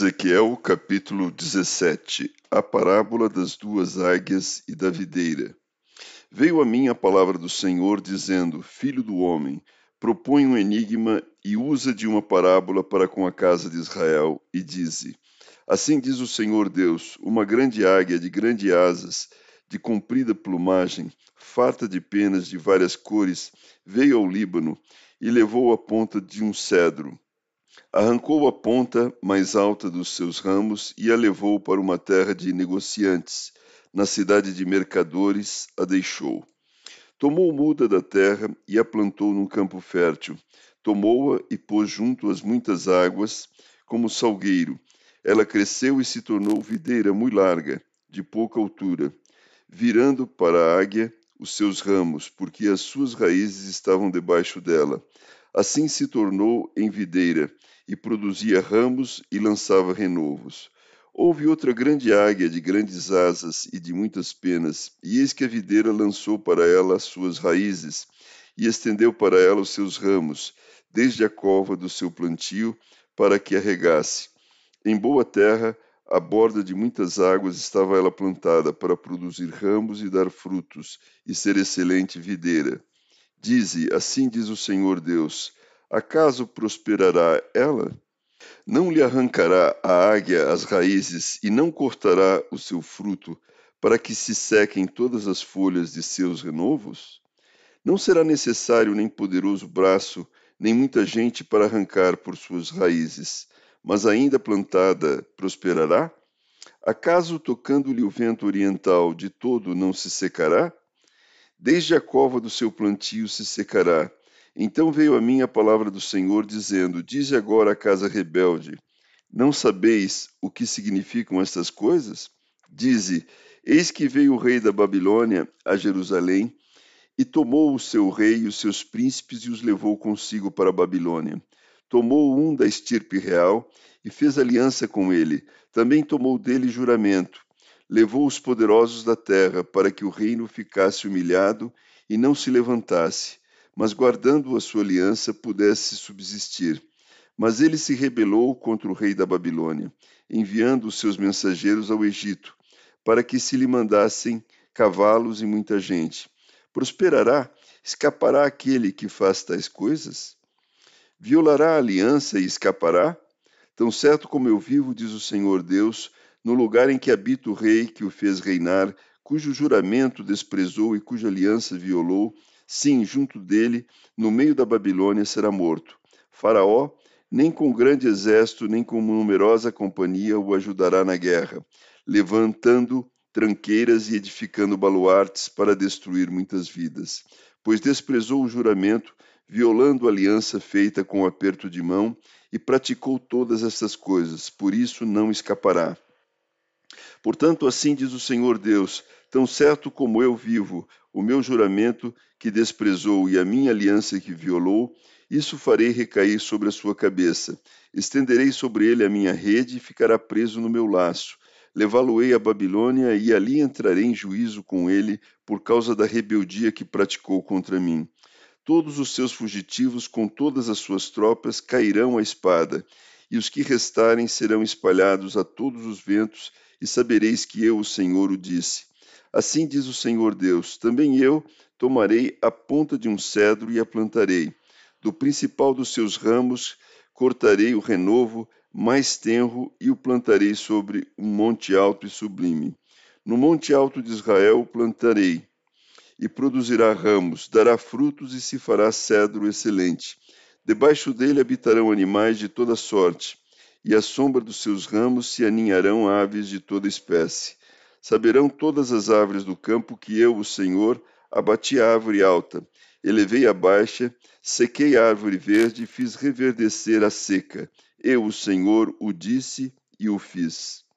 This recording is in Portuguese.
Ezequiel capítulo 17 A parábola das duas águias e da videira. Veio a mim a palavra do Senhor, dizendo: Filho do homem, propõe um enigma e usa de uma parábola para com a casa de Israel, e dize: Assim diz o Senhor Deus: Uma grande águia de grandes asas, de comprida plumagem, farta de penas de várias cores, veio ao Líbano e levou a ponta de um cedro Arrancou a ponta mais alta dos seus ramos e a levou para uma terra de negociantes. Na cidade de mercadores a deixou. Tomou muda da terra e a plantou num campo fértil. Tomou-a e pôs junto às muitas águas, como salgueiro. Ela cresceu e se tornou videira muito larga, de pouca altura, virando para a águia os seus ramos, porque as suas raízes estavam debaixo dela. Assim se tornou em videira, e produzia ramos e lançava renovos. Houve outra grande águia de grandes asas e de muitas penas, e eis que a videira lançou para ela as suas raízes, e estendeu para ela os seus ramos, desde a cova do seu plantio, para que a regasse. Em boa terra, à borda de muitas águas, estava ela plantada, para produzir ramos e dar frutos, e ser excelente videira. Dize: Assim diz o Senhor Deus: Acaso prosperará ela? Não lhe arrancará a águia as raízes e não cortará o seu fruto, para que se sequem todas as folhas de seus renovos? Não será necessário nem poderoso braço, nem muita gente para arrancar por suas raízes, mas ainda plantada prosperará? Acaso tocando-lhe o vento oriental de todo não se secará? Desde a cova do seu plantio se secará. Então veio a mim a palavra do Senhor, dizendo: Dize agora à casa rebelde: Não sabeis o que significam estas coisas? Dize: Eis que veio o rei da Babilônia a Jerusalém e tomou o seu rei e os seus príncipes e os levou consigo para a Babilônia. Tomou um da estirpe real e fez aliança com ele. Também tomou dele juramento levou os poderosos da terra para que o reino ficasse humilhado e não se levantasse, mas guardando a sua aliança pudesse subsistir. Mas ele se rebelou contra o rei da Babilônia, enviando os seus mensageiros ao Egito, para que se lhe mandassem cavalos e muita gente. Prosperará? Escapará aquele que faz tais coisas? Violará a aliança e escapará? Tão certo como eu vivo, diz o Senhor Deus, no lugar em que habita o rei que o fez reinar, cujo juramento desprezou e cuja aliança violou, sim, junto dele, no meio da Babilônia, será morto. Faraó, nem com grande exército, nem com numerosa companhia o ajudará na guerra, levantando tranqueiras e edificando baluartes para destruir muitas vidas. Pois desprezou o juramento, violando a aliança feita com aperto de mão, e praticou todas essas coisas, por isso não escapará. Portanto, assim diz o Senhor Deus: tão certo como eu vivo, o meu juramento que desprezou e a minha aliança que violou, isso farei recair sobre a sua cabeça. Estenderei sobre ele a minha rede e ficará preso no meu laço. Levá-lo-ei à Babilônia e ali entrarei em juízo com ele por causa da rebeldia que praticou contra mim. Todos os seus fugitivos, com todas as suas tropas, cairão à espada, e os que restarem serão espalhados a todos os ventos e sabereis que eu, o Senhor, o disse. Assim diz o Senhor Deus: também eu tomarei a ponta de um cedro e a plantarei. Do principal dos seus ramos cortarei o renovo mais tenro e o plantarei sobre um monte alto e sublime. No monte alto de Israel o plantarei, e produzirá ramos, dará frutos e se fará cedro excelente. Debaixo dele habitarão animais de toda sorte, e à sombra dos seus ramos se aninharão aves de toda espécie. Saberão todas as árvores do campo que eu, o Senhor, abati a árvore alta, elevei a baixa, sequei a árvore verde e fiz reverdecer a seca. Eu, o Senhor, o disse e o fiz.